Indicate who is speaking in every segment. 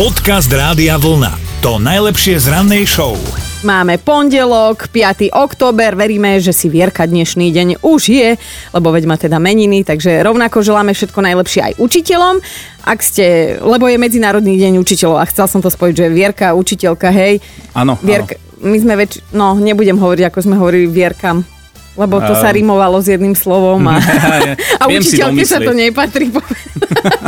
Speaker 1: Podcast Rádia Vlna. To najlepšie z rannej show.
Speaker 2: Máme pondelok, 5. október, veríme, že si Vierka dnešný deň už je, lebo veď má teda meniny, takže rovnako želáme všetko najlepšie aj učiteľom. Ak ste, lebo je Medzinárodný deň učiteľov a chcel som to spojiť, že Vierka, učiteľka, hej.
Speaker 3: Áno,
Speaker 2: Vierka, my sme väč... No, nebudem hovoriť, ako sme hovorili Vierkam. Lebo to sa rimovalo s jedným slovom a, a
Speaker 3: Viem si
Speaker 2: učiteľke sa to nepatrí.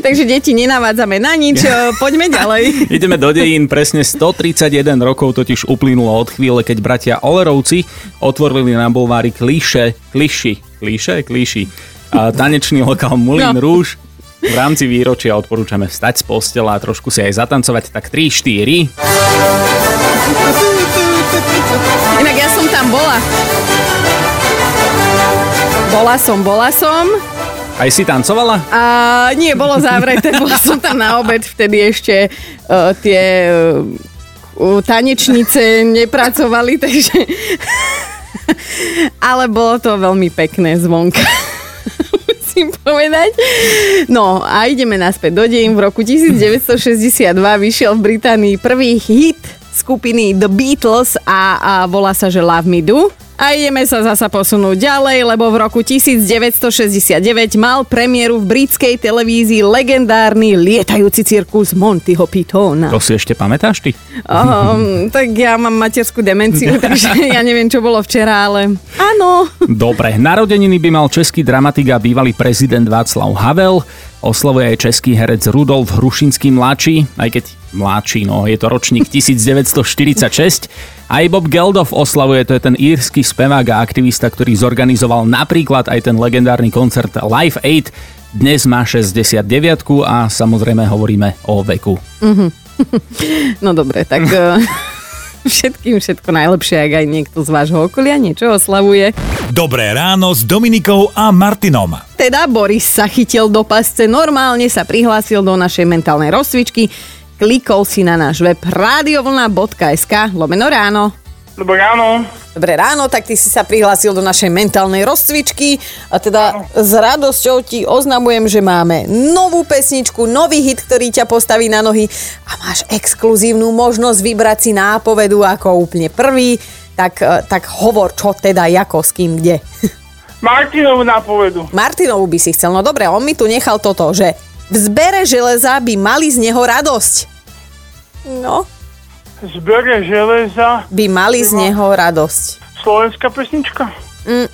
Speaker 2: Takže deti nenavádzame na nič, poďme ďalej.
Speaker 3: Ideme do dejín, presne 131 rokov totiž uplynulo od chvíle, keď bratia Olerovci otvorili na bulvári Klíše, Kliši, Klíše, Klíši, a tanečný lokál Mulin
Speaker 2: No.
Speaker 3: Rúž. V rámci výročia odporúčame vstať z postela a trošku si aj zatancovať, tak 3, 4.
Speaker 2: Inak ja som tam bola. Bola som, bola som.
Speaker 3: Aj si tancovala?
Speaker 2: A nie, bolo zavreté, bola som tam na obed, vtedy ešte uh, tie uh, tanečnice nepracovali, takže... Ale bolo to veľmi pekné zvonka. Musím povedať. No a ideme naspäť do dejín. V roku 1962 vyšiel v Británii prvý hit skupiny The Beatles a, a volá sa, že Love Me Do. A ideme sa zasa posunúť ďalej, lebo v roku 1969 mal premiéru v britskej televízii legendárny lietajúci cirkus Montyho Pythona.
Speaker 3: To si ešte pamätáš ty?
Speaker 2: Um, tak ja mám materskú demenciu, takže ja neviem, čo bolo včera, ale áno.
Speaker 3: Dobre, narodeniny by mal český dramatik a bývalý prezident Václav Havel. Oslovuje aj český herec Rudolf Hrušinský mladší, aj keď mladší, no je to ročník 1946. Aj Bob Geldof oslavuje, to je ten írsky spevák a aktivista, ktorý zorganizoval napríklad aj ten legendárny koncert Live 8. Dnes má 69 a samozrejme hovoríme o veku.
Speaker 2: No dobre, tak eh, všetkým všetko najlepšie, ak aj niekto z vášho okolia niečo oslavuje.
Speaker 1: Dobré ráno s Dominikou a Martinom.
Speaker 2: Teda Boris sa chytil do pasce, normálne sa prihlásil do našej mentálnej rozcvičky, klikol si na náš web radiovlna.sk lomeno ráno.
Speaker 4: Dobré ráno.
Speaker 2: Dobré ráno, tak ty si sa prihlásil do našej mentálnej rozcvičky a teda s radosťou ti oznamujem, že máme novú pesničku, nový hit, ktorý ťa postaví na nohy a máš exkluzívnu možnosť vybrať si nápovedu ako úplne prvý. Tak, eh, tak hovor, čo teda, ako, s kým, kde.
Speaker 4: Martinovu nápovedu.
Speaker 2: Martinovu by si chcel, no dobre, on mi tu nechal toto, že v zbere železa by mali z neho radosť. No,
Speaker 4: Zbere železa.
Speaker 2: by mali z neho radosť.
Speaker 4: Slovenská pesnička.
Speaker 2: Mm,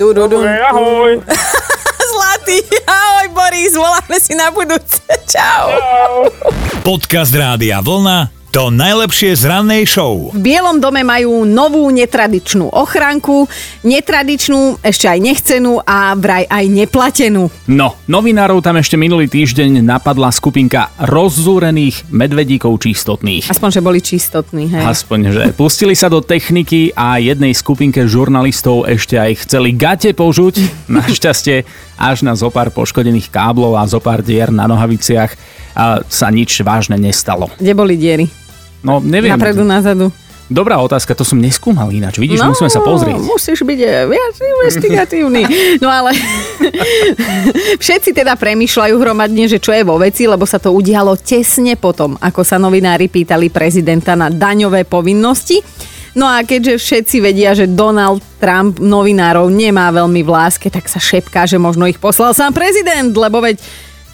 Speaker 2: tu,
Speaker 4: Dobre, ahoj.
Speaker 2: Zlatý, ahoj Boris, voláme si na budúce. Čau.
Speaker 4: Čau.
Speaker 1: Podcast Rádia Vlna. To najlepšie z rannej show.
Speaker 2: V Bielom dome majú novú netradičnú ochranku, netradičnú, ešte aj nechcenú a vraj aj neplatenú.
Speaker 3: No, novinárov tam ešte minulý týždeň napadla skupinka rozzúrených medvedíkov čistotných.
Speaker 2: Aspoň, že boli čistotní, hej.
Speaker 3: Aspoň, že pustili sa do techniky a jednej skupinke žurnalistov ešte aj chceli gate požuť. Našťastie až na zopár poškodených káblov a zopár dier na nohaviciach a sa nič vážne nestalo.
Speaker 2: Kde boli diery?
Speaker 3: No, neviem.
Speaker 2: Napredu, nazadu.
Speaker 3: Dobrá otázka, to som neskúmal ináč. Vidíš, musíme sa pozrieť.
Speaker 2: musíš byť eh, viac investigatívny. No ale všetci teda premýšľajú hromadne, že čo je vo veci, lebo sa to udialo tesne potom, ako sa novinári pýtali prezidenta na daňové povinnosti. No a keďže všetci vedia, že Donald Trump novinárov nemá veľmi v láske, tak sa šepká, že možno ich poslal sám prezident, lebo veď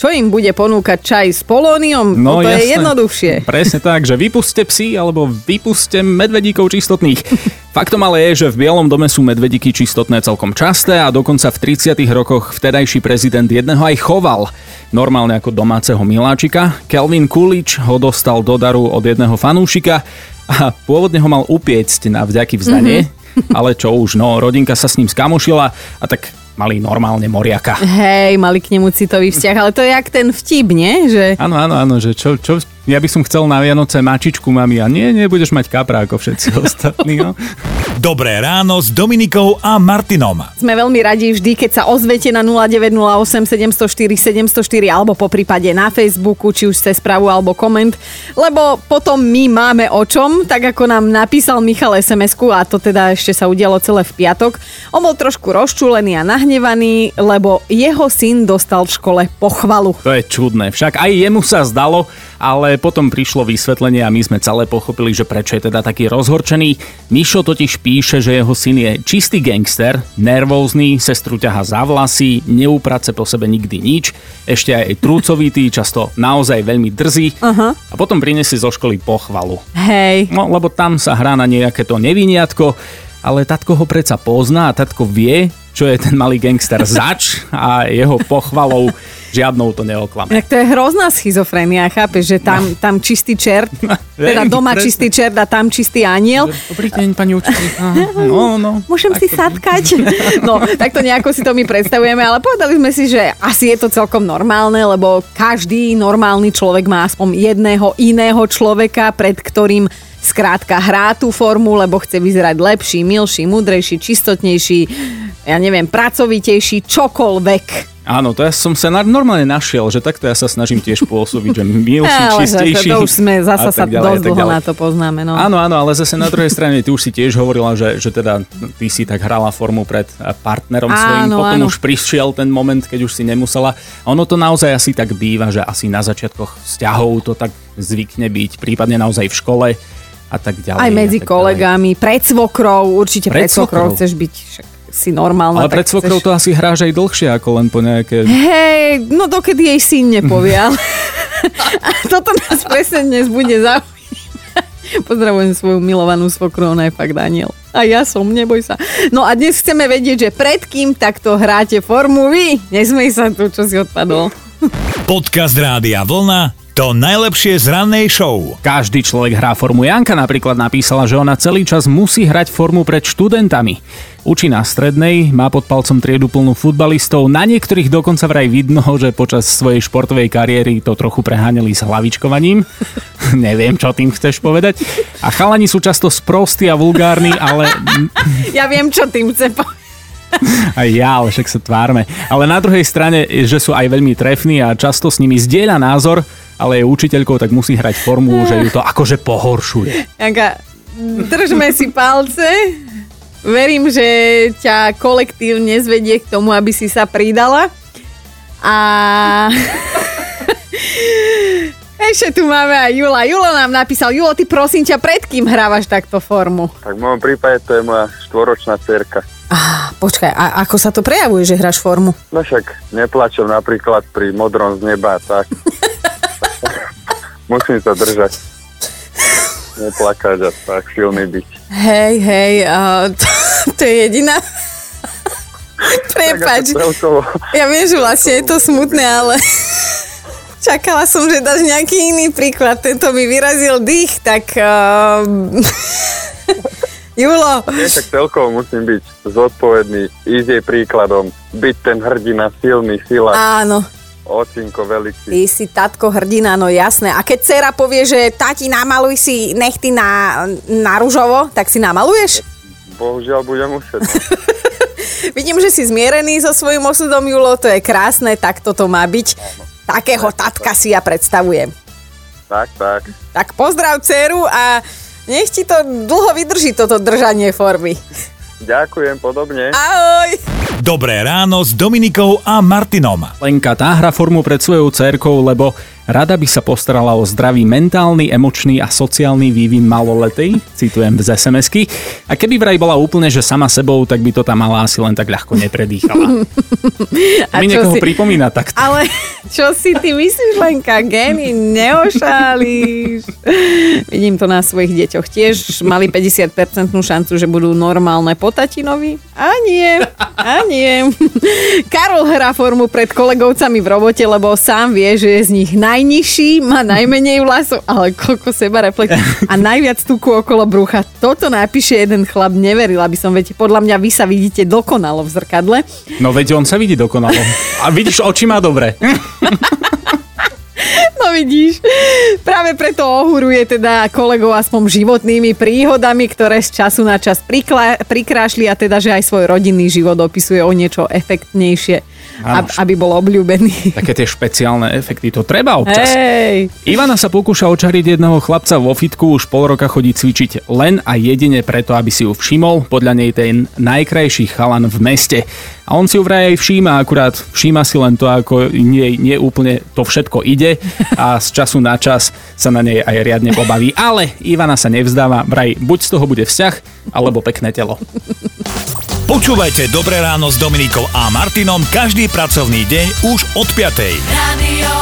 Speaker 2: čo im bude ponúkať čaj s polóniom? No, to je
Speaker 3: jasné.
Speaker 2: jednoduchšie.
Speaker 3: Presne tak, že vypuste psi alebo vypuste medvedíkov čistotných. Faktom ale je, že v Bielom dome sú medvedíky čistotné celkom časté a dokonca v 30. rokoch vtedajší prezident jedného aj choval. Normálne ako domáceho miláčika. Kelvin Coolidge ho dostal do daru od jedného fanúšika a pôvodne ho mal upiecť na vďaky vzdanie. Mm-hmm. Ale čo už, no, rodinka sa s ním skamošila a tak mali normálne moriaka.
Speaker 2: Hej, mali k nemu citový vzťah, ale to je jak ten vtip, nie? Že
Speaker 3: Áno, áno, áno, že čo, čo, ja by som chcel na Vianoce mačičku, mami, a nie, nebudeš mať kapra ako všetci ostatní, no.
Speaker 1: Dobré ráno s Dominikou a Martinom.
Speaker 2: Sme veľmi radi vždy, keď sa ozvete na 0908 704 704 alebo po prípade na Facebooku, či už cez správu alebo koment, lebo potom my máme o čom, tak ako nám napísal Michal sms a to teda ešte sa udialo celé v piatok. On bol trošku rozčúlený a nahnevaný, lebo jeho syn dostal v škole pochvalu.
Speaker 3: To je čudné. Však aj jemu sa zdalo, ale potom prišlo vysvetlenie a my sme celé pochopili, že prečo je teda taký rozhorčený. Mišo totiž píše, že jeho syn je čistý gangster, nervózny, sestru ťaha za vlasy, neuprace po sebe nikdy nič, ešte aj trúcovitý, často naozaj veľmi drzý
Speaker 2: Aha.
Speaker 3: a potom prinesie zo školy pochvalu.
Speaker 2: Hej,
Speaker 3: No, lebo tam sa hrá na nejaké to neviniatko, ale tatko ho predsa pozná a tatko vie, čo je ten malý gangster zač a jeho pochvalou žiadnou to neoklame.
Speaker 2: Inak to je hrozná schizofrenia, chápeš, že tam, tam čistý čert, teda doma
Speaker 3: presne.
Speaker 2: čistý čert a tam čistý aniel.
Speaker 3: Dobrý deň, pani učiteľka. No, no.
Speaker 2: Môžem si sadkať? No, takto nejako si to my predstavujeme, ale povedali sme si, že asi je to celkom normálne, lebo každý normálny človek má aspoň jedného iného človeka, pred ktorým skrátka hrá tú formu, lebo chce vyzerať lepší, milší, múdrejší, čistotnejší, ja neviem, pracovitejší, čokoľvek.
Speaker 3: Áno, to ja som sa normálne našiel, že takto ja sa snažím tiež pôsobiť, že milší,
Speaker 2: Ale to,
Speaker 3: čistejší.
Speaker 2: to už sme, zasa sa
Speaker 3: ďalej,
Speaker 2: dosť dlho na to poznáme. No.
Speaker 3: Áno, áno, ale zase na druhej strane, ty už si tiež hovorila, že, že teda ty si tak hrala formu pred eh, partnerom
Speaker 2: Áno,
Speaker 3: potom
Speaker 2: áno.
Speaker 3: už prišiel ten moment, keď už si nemusela. Ono to naozaj asi tak býva, že asi na začiatkoch vzťahov to tak zvykne byť, prípadne naozaj v škole a tak ďalej.
Speaker 2: Aj
Speaker 3: a
Speaker 2: medzi
Speaker 3: tak ďalej.
Speaker 2: kolegami, pred svokrou, určite pred,
Speaker 3: Pred
Speaker 2: svokrou chceš byť však si normálna.
Speaker 3: Ale pred svokrou
Speaker 2: chceš...
Speaker 3: to asi hráš aj dlhšie ako len po nejaké...
Speaker 2: Hej, no dokedy jej syn nepovie, ale... A toto nás presne dnes bude zaujímať. Pozdravujem svoju milovanú svokru, ona je fakt Daniel. A ja som, neboj sa. No a dnes chceme vedieť, že pred kým takto hráte formu vy. Nesmej sa tu, čo si odpadol.
Speaker 1: Podcast Rádia Vlna to najlepšie z rannej show.
Speaker 3: Každý človek hrá formu. Janka napríklad napísala, že ona celý čas musí hrať formu pred študentami. Učí na strednej, má pod palcom triedu plnú futbalistov, na niektorých dokonca vraj vidno, že počas svojej športovej kariéry to trochu preháňali s hlavičkovaním. Neviem, čo tým chceš povedať. A chalani sú často sprostí a vulgárni, ale
Speaker 2: Ja viem, čo tým chce povedať.
Speaker 3: aj ja, ale však sa tvárme. Ale na druhej strane, že sú aj veľmi trefní a často s nimi zdieľa názor, ale je učiteľkou, tak musí hrať formu, že ju to akože pohoršuje.
Speaker 2: Janka, držme si palce. Verím, že ťa kolektív nezvedie k tomu, aby si sa pridala. A... Ešte tu máme aj Jula. Julo nám napísal, Julo, ty prosím ťa, pred kým hrávaš takto formu?
Speaker 5: Tak v mojom prípade to je moja štvoročná cerka.
Speaker 2: Ah, počkaj, a ako sa to prejavuje, že hráš formu?
Speaker 5: No však neplačem napríklad pri modrom z neba, tak musím sa držať. Neplakať a tak silný byť.
Speaker 2: Hej, hej, a to, to je jediná... Prepač, ja viem, že vlastne je to smutné, ale čakala som, že dáš nejaký iný príklad. Tento mi vyrazil dých, tak... Uh... Julo,
Speaker 5: nie, tak celkovo musím byť zodpovedný, ísť jej príkladom, byť ten hrdina, silný, sila,
Speaker 2: áno,
Speaker 5: ocinko veľký.
Speaker 2: ty si tatko hrdina, no jasné. A keď dcera povie, že tati, namaluj si nechty na, na rúžovo, tak si namaluješ?
Speaker 5: Bohužiaľ budem musieť. No.
Speaker 2: Vidím, že si zmierený so svojím osudom, Julo, to je krásne, tak toto má byť. Takého tatka si ja predstavujem.
Speaker 5: Tak, tak.
Speaker 2: Tak pozdrav dceru a nech ti to dlho vydrží toto držanie formy.
Speaker 5: Ďakujem podobne.
Speaker 2: Ahoj!
Speaker 1: Dobré ráno s Dominikou a Martinom.
Speaker 3: Lenka tá hra formu pred svojou cerkou, lebo rada by sa postarala o zdravý mentálny, emočný a sociálny vývin maloletej, citujem z SMS-ky. A keby vraj bola úplne, že sama sebou, tak by to tá malá asi len tak ľahko nepredýchala.
Speaker 2: A
Speaker 3: Mi niekoho
Speaker 2: si-
Speaker 3: pripomína takto.
Speaker 2: Ale čo si ty myslíš, Lenka? Gény neošálíš. Vidím to na svojich deťoch. Tiež mali 50% šancu, že budú normálne po tatinovi. A nie, a nie. Karol hrá formu pred kolegovcami v robote, lebo sám vie, že je z nich najnižší, má najmenej vlasov, ale koľko seba reflekt a najviac tuku okolo brucha. Toto napíše jeden chlap, neverila by som, veď podľa mňa vy sa vidíte dokonalo v zrkadle.
Speaker 3: No veď on sa vidí dokonalo. A vidíš, oči má dobre.
Speaker 2: No vidíš, práve preto ohuruje teda kolegov aspoň životnými príhodami, ktoré z času na čas prikla- prikrášli a teda, že aj svoj rodinný život opisuje o niečo efektnejšie, ab- aby bol obľúbený.
Speaker 3: Také tie špeciálne efekty, to treba občas.
Speaker 2: Hej,
Speaker 3: Ivana sa pokúša očariť jedného chlapca vo fitku, už pol roka chodí cvičiť len a jedine preto, aby si ju všimol, podľa nej ten najkrajší chalan v meste. A on si ju vraj aj všíma, akurát všíma si len to, ako nie, nie úplne to všetko ide a z času na čas sa na nej aj riadne pobaví. Ale Ivana sa nevzdáva, vraj buď z toho bude vzťah, alebo pekné telo.
Speaker 1: Počúvajte Dobré ráno s Dominikou a Martinom každý pracovný deň už od 5.
Speaker 6: Radio